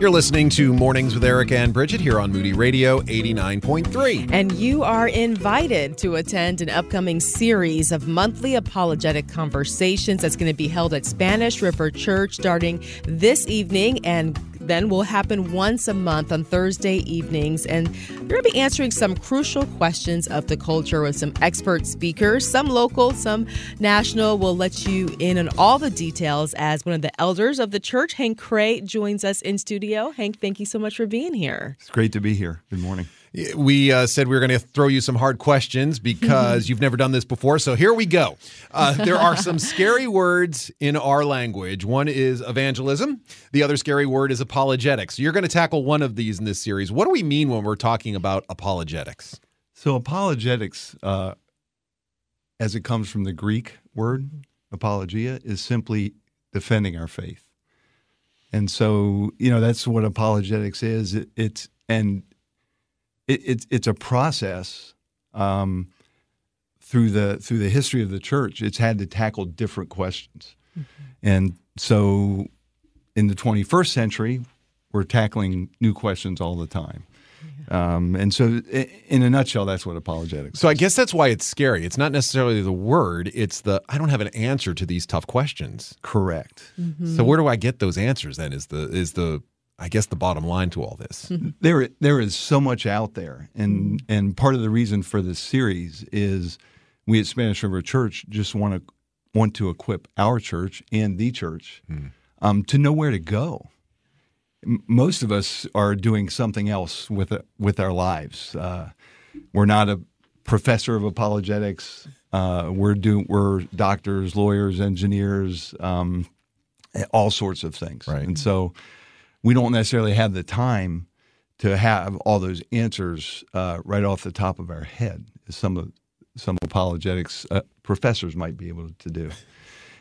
You're listening to Mornings with Eric and Brigitte here on Moody Radio 89.3. And you are invited to attend an upcoming series of monthly apologetic conversations that's going to be held at Spanish River Church starting this evening and then will happen once a month on Thursday evenings. And we're going to be answering some crucial questions of the culture with some expert speakers, some local, some national. We'll let you in on all the details as one of the elders of the church, Hank Kreh, joins us in studio. Hank, thank you so much for being here. It's great to be here. Good morning. We uh, said we were going to throw you some hard questions because you've never done this before. So here we go. Uh, there are some scary words in our language. One is evangelism, the other scary word is apologetics. You're going to tackle one of these in this series. What do we mean when we're talking about apologetics? So, apologetics, uh, as it comes from the Greek word apologia, is simply defending our faith. And so, you know, that's what apologetics is. It, it's and it, it's it's a process um, through the through the history of the church. It's had to tackle different questions, mm-hmm. and so in the 21st century, we're tackling new questions all the time. Um, and so, in a nutshell, that's what apologetics. So, I guess that's why it's scary. It's not necessarily the word; it's the I don't have an answer to these tough questions. Correct. Mm-hmm. So, where do I get those answers? Then is the is the I guess the bottom line to all this. there, there is so much out there, and mm-hmm. and part of the reason for this series is we at Spanish River Church just want to want to equip our church and the church mm. um, to know where to go. M- most of us are doing something else with uh, with our lives. Uh, we're not a professor of apologetics. Uh, we're doing we're doctors, lawyers, engineers, um, all sorts of things, right. and so we don't necessarily have the time to have all those answers uh, right off the top of our head, as some of some apologetics uh, professors might be able to do.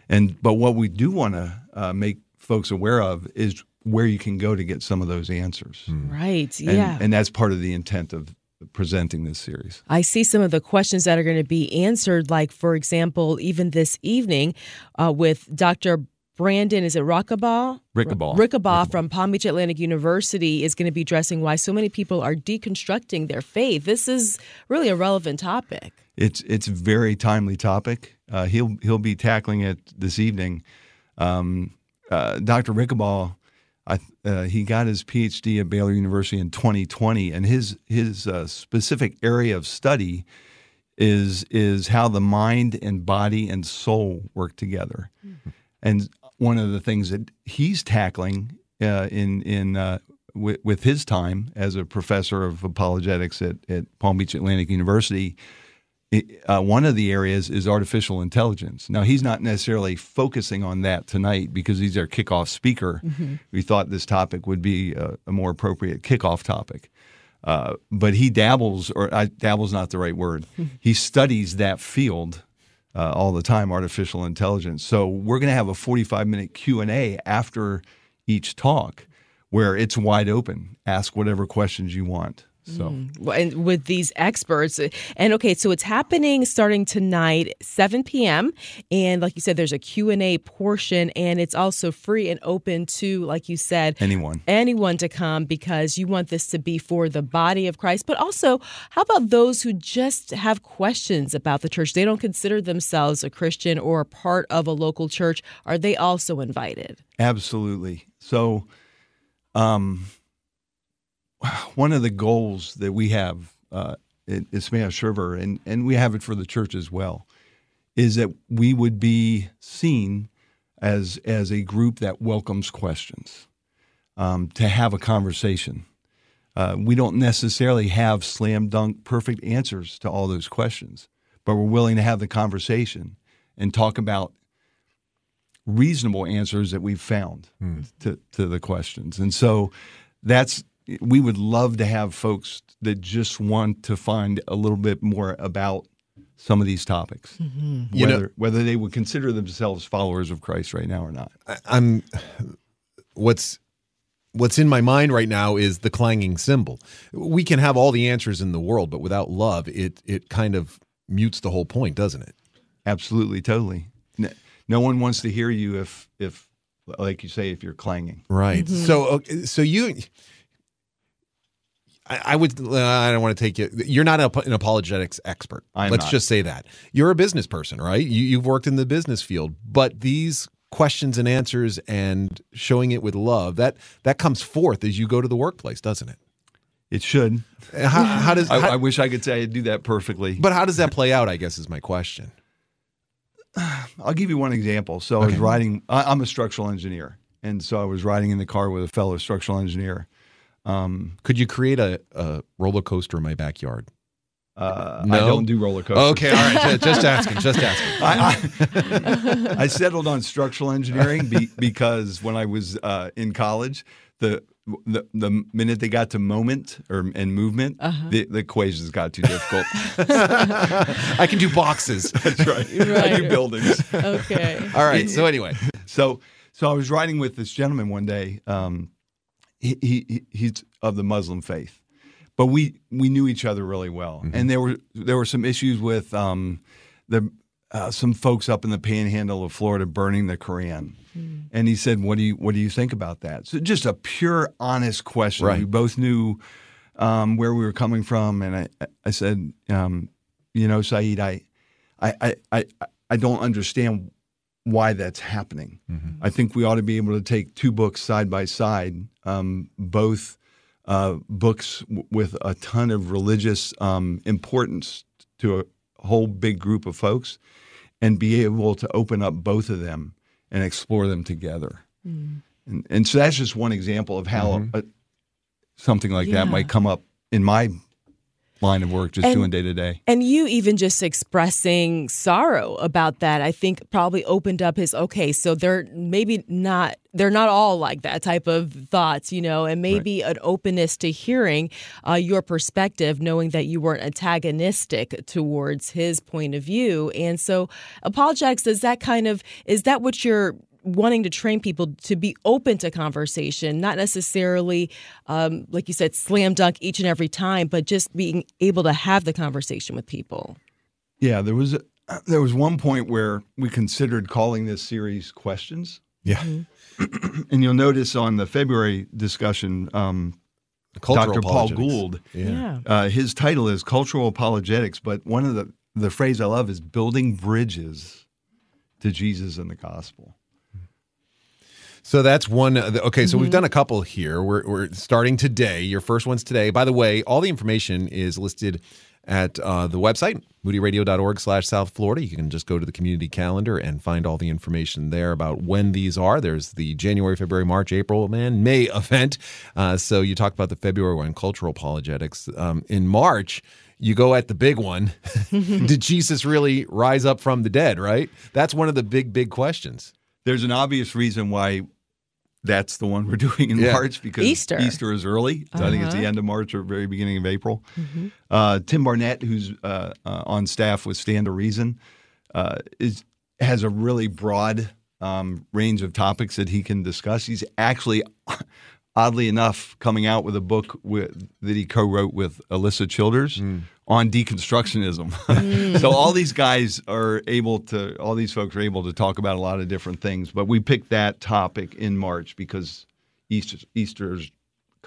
And but what we do want to uh, make folks aware of is where you can go to get some of those answers. Hmm. Right. And, yeah. And that's part of the intent of presenting this series. I see some of the questions that are going to be answered, like, for example, even this evening uh, with Dr. Brandon, is it Rickabaugh? Rickabaugh. Rickabaugh from Palm Beach Atlantic University is going to be addressing why so many people are deconstructing their faith. This is really a relevant topic. It's it's a very timely topic. Uh, he'll he'll be tackling it this evening. Um, uh, Dr. Rickabaugh, I, uh, he got his PhD at Baylor University in 2020, and his his uh, specific area of study is is how the mind and body and soul work together. Mm-hmm. And one of the things that he's tackling uh, in in uh, with, with, his time as a professor of apologetics at, at Palm Beach Atlantic University. uh, one of the areas is artificial intelligence. Now, he's not necessarily focusing on that tonight because he's our kickoff speaker. Mm-hmm. We thought this topic would be a, a more appropriate kickoff topic. Uh, but he dabbles, or uh, dabbles not the right word. Mm-hmm. He studies that field uh, all the time, artificial intelligence. So we're going to have a 45 minute Q and A after each talk, where it's wide open. Ask whatever questions you want. So, mm. and with these experts, and okay, so it's happening starting tonight, 7 p.m. And like you said, there's a Q and A portion, and it's also free and open to, like you said, anyone, anyone to come because you want this to be for the body of Christ. But also, how about those who just have questions about the church? They don't consider themselves a Christian or a part of a local church. Are they also invited? Absolutely. So, um one of the goals that we have uh, at Spanish River, and, and we have it for the church as well, is that we would be seen as as a group that welcomes questions, um, to have a conversation. Uh, we don't necessarily have slam dunk perfect answers to all those questions, but we're willing to have the conversation and talk about reasonable answers that we've found mm. to, to the questions. And so that's we would love to have folks that just want to find a little bit more about some of these topics, mm-hmm. whether you know, whether they would consider themselves followers of Christ right now or not. I'm what's what's in my mind right now is the clanging cymbal. We can have all the answers in the world, but without love, it it kind of mutes the whole point, doesn't it? Absolutely, totally. No one wants to hear you if if like you say, if you're clanging. Right. So, so you, I, I would, uh, I don't want to take you. You're not a, an apologetics expert. I'm Let's not. just say that you're a business person, right? You, you've worked in the business field, but these questions and answers and showing it with love that that comes forth as you go to the workplace, doesn't it? It should. How, how does? I, how- I wish I could say I do that perfectly. but how does that play out? I guess is my question. I'll give you one example. So I was riding. I, I'm a structural engineer, and so I was riding in the car with a fellow structural engineer. Could you create a, a roller coaster in my backyard? Uh, I don't do roller coasters. Okay, all right. ju- just asking. Just asking. I, I, I settled on structural engineering be, because when I was uh, in college, the, the the minute they got to moment or and movement, the, the equations got too difficult. I can do boxes. That's right. I do buildings. Okay. All right. So anyway, So so I was riding with this gentleman one day. Um, he, he he- he's of the Muslim faith, but we we knew each other really well, and there were there were some issues with um, the uh, some folks up in the Panhandle of Florida burning the Koran, and he said, "What do you what do you think about that?" So just a pure, honest question. Right. We both knew um, where we were coming from, and I I said, um, you know, Saeed, I I I I, I don't understand why that's happening. I think we ought to be able to take two books side by side, um, both uh, books w- with a ton of religious um, importance to a whole big group of folks, and be able to open up both of them and explore them together. And, and so that's just one example of how a, something like Yeah. that might come up in my line of work, just And- doing day to day. And you even just expressing sorrow about that, I think probably opened up his okay, so they're maybe not they're not all like that type of thoughts, you know, and maybe an openness to hearing uh, your perspective, knowing that you weren't antagonistic towards his point of view. And so apologetics, is that kind of is that what you're wanting to train people to be open to conversation, not necessarily, um, like you said, slam dunk each and every time, but just being able to have the conversation with people. Yeah, there was a, there was one point where we considered calling this series questions, yeah, and you'll notice on the February discussion, um, Dr. Paul. Gould, Yeah. uh, his title is cultural apologetics, but one of the the phrase I love is building bridges to Jesus and the gospel. So that's one. uh, Okay, so we've done a couple here. We're, we're starting today. Your first one's today. By the way, all the information is listed at uh, the website, moodyradio.org slash South Florida. You can just go to the community calendar and find all the information there about when these are. There's the January, February, March, April, and May event. Uh, so you talked about the February one, cultural apologetics. Um, in March, you go at the big one. Did Jesus really rise up from the dead, right? That's one of the big, big questions. There's an obvious reason why that's the one we're doing in Yeah. March because Easter. Easter is early. So I think it's the Uh-huh. end of March or very beginning of April. Uh, Tim Barnett, who's uh, uh, on staff with Stand to Reason, uh, is has a really broad um, range of topics that he can discuss. He's actually, oddly enough, coming out with a book with, that he co-wrote with Alisa Childers hmm. on deconstructionism. Hmm. so all these guys are able to, all these folks are able to talk about a lot of different things. But we picked that topic in March because Easter, Easter's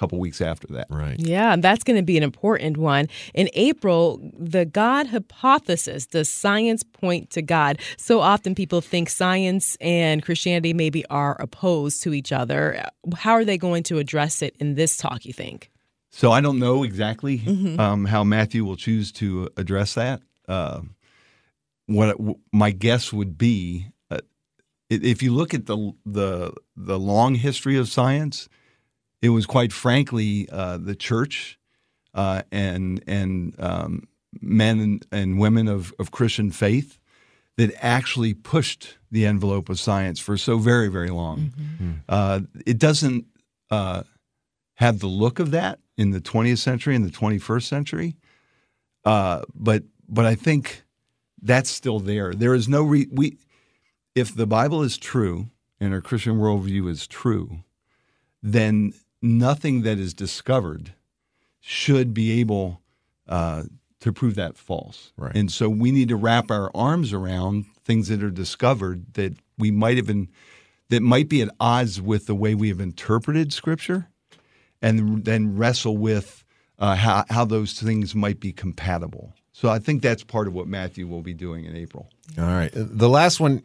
couple weeks after that. Right. Yeah, that's going to be an important one. In April, the God hypothesis does science point to God? So often people think science and Christianity maybe are opposed to each other. How are they going to address it in this talk, you think? So I don't know exactly um, how Matthew will choose to address that. Uh, what my guess would be, uh, if you look at the the the long history of science, it was quite frankly uh, the church uh, and and um, men and, and women of, of Christian faith that actually pushed the envelope of science for so very very long. Uh, it doesn't. Uh, have the look of that in the 20th century and the 21st century. Uh, but but I think that's still there. There is no re- we if the Bible is true and our Christian worldview is true, then nothing that is discovered should be able uh, to prove that false. Right. And so we need to wrap our arms around things that are discovered that we might have been that might be at odds with the way we have interpreted Scripture, and then wrestle with uh, how how those things might be compatible. So I think that's part of what Matthew will be doing in April. All right. The last one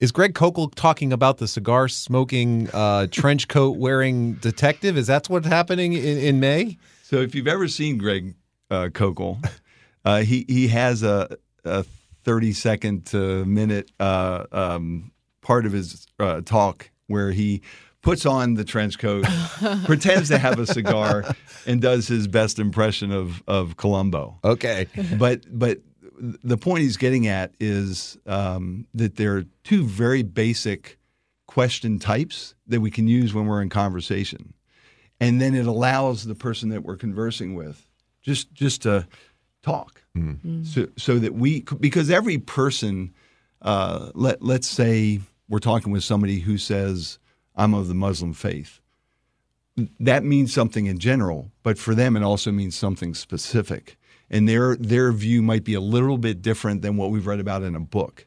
is Greg Koukl talking about the cigar smoking, uh, trench coat wearing detective. Is that what's happening in, in May? So if you've ever seen Greg uh, Koukl, uh, he he has a, a thirty second to minute uh, um, part of his uh, talk where he puts on the trench coat, pretends to have a cigar, and does his best impression of of Columbo. Okay. But but the point he's getting at is um, that there are two very basic question types that we can use when we're in conversation, and then it allows the person that we're conversing with just just to talk, mm-hmm. so so that we because every person, uh, let let's say we're talking with somebody who says I'm of the Muslim faith. That means something in general, but for them it also means something specific and their their view might be a little bit different than what we've read about in a book.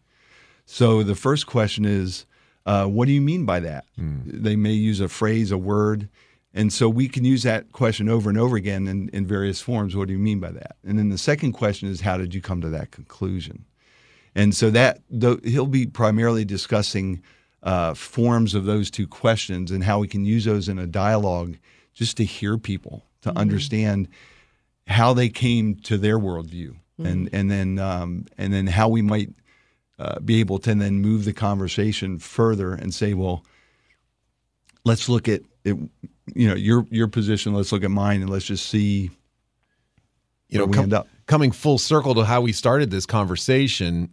So the first question is, uh, what do you mean by that? Mm. They may use a phrase, a word, and so we can use that question over and over again in, in various forms. What do you mean by that? And then the second question is, how did you come to that conclusion? And so that he'll be primarily discussing uh, forms of those two questions and how we can use those in a dialogue just to hear people to mm-hmm. understand how they came to their worldview, mm-hmm. and and then um, and then how we might uh, be able to then move the conversation further and say, well, let's look at it, you know your your position. Let's look at mine, and let's just see. You know, com- coming full circle to how we started this conversation,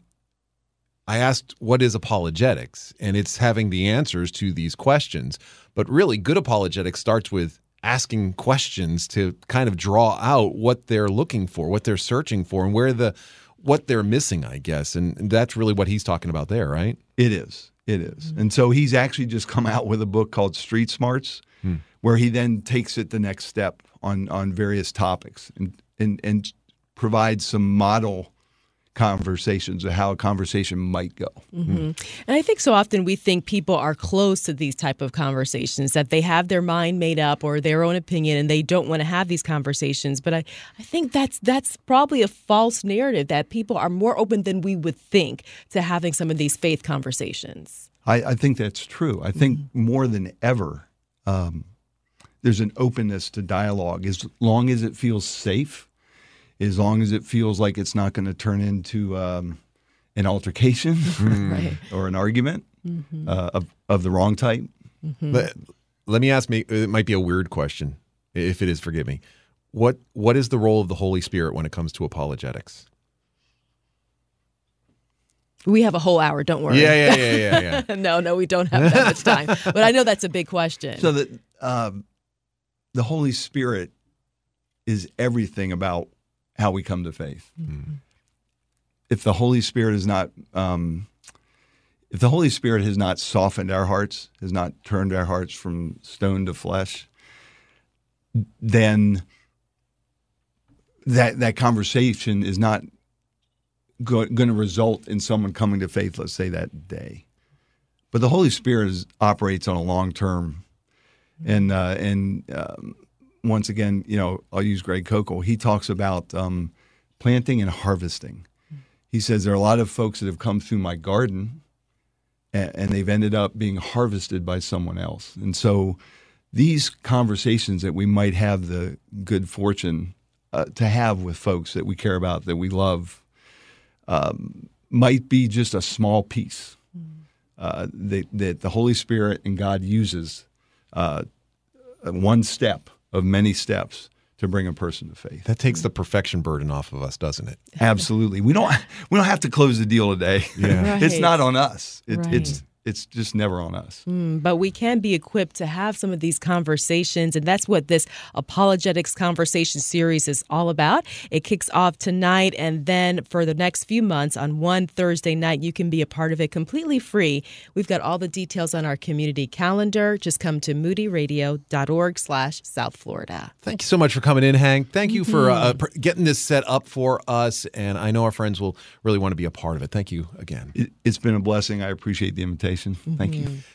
I asked, what is apologetics? And it's having the answers to these questions. But really, good apologetics starts with asking questions to kind of draw out what they're looking for, what they're searching for, and where the what they're missing, I guess. And that's really what he's talking about there, right? It is. It is. And so he's actually just come out with a book called Street Smarts, hmm. where he then takes it the next step on on various topics and and and provides some model conversations or how a conversation might go. Mm-hmm. And I think so often we think people are close to these type of conversations that they have their mind made up or their own opinion and they don't want to have these conversations. But I, I think that's that's probably a false narrative that people are more open than we would think to having some of these faith conversations. I, I think that's true. I think mm-hmm. more than ever, um, there's an openness to dialogue as long as it feels safe as long as it feels like it's not going to turn into um, an altercation right. or an argument mm-hmm. uh, of, of the wrong type. Mm-hmm. Let, let me ask me, it might be a weird question. If it is, forgive me. What What is the role of the Holy Spirit when it comes to apologetics? We have a whole hour. Don't worry. Yeah, yeah, yeah, yeah. yeah. no, no, we don't have that much time. But I know that's a big question. So that um, the Holy Spirit is everything about how we come to faith. Mm-hmm. If the Holy Spirit is not, um, if the Holy Spirit has not softened our hearts, has not turned our hearts from stone to flesh, then that that conversation is not go, going to result in someone coming to faith. Let's say that day, but the Holy Spirit is, operates on a long term, and uh, and um, once again, you know, I'll use Greg Koukl. He talks about um, planting and harvesting. He says there are a lot of folks that have come through my garden and, and they've ended up being harvested by someone else. And so these conversations that we might have the good fortune uh, to have with folks that we care about, that we love, um, might be just a small piece uh, that, that the Holy Spirit and God uses uh, one step of many steps to bring a person to faith. That takes the perfection burden off of us, doesn't it? Absolutely. We don't we don't have to close the deal today. Yeah. Right. It's not on us. It, right. It's it's just never on us. Mm, but we can be equipped to have some of these conversations. And that's what this Apologetics Conversation series is all about. It kicks off tonight. And then for the next few months on one Thursday night, you can be a part of it completely free. We've got all the details on our community calendar. Just come to moodyradio.org slash South Florida. Thank you so much for coming in, Hank. Thank you for uh, mm-hmm. getting this set up for us. And I know our friends will really want to be a part of it. Thank you again. It, it's been a blessing. I appreciate the invitation. Thank you. Mm-hmm.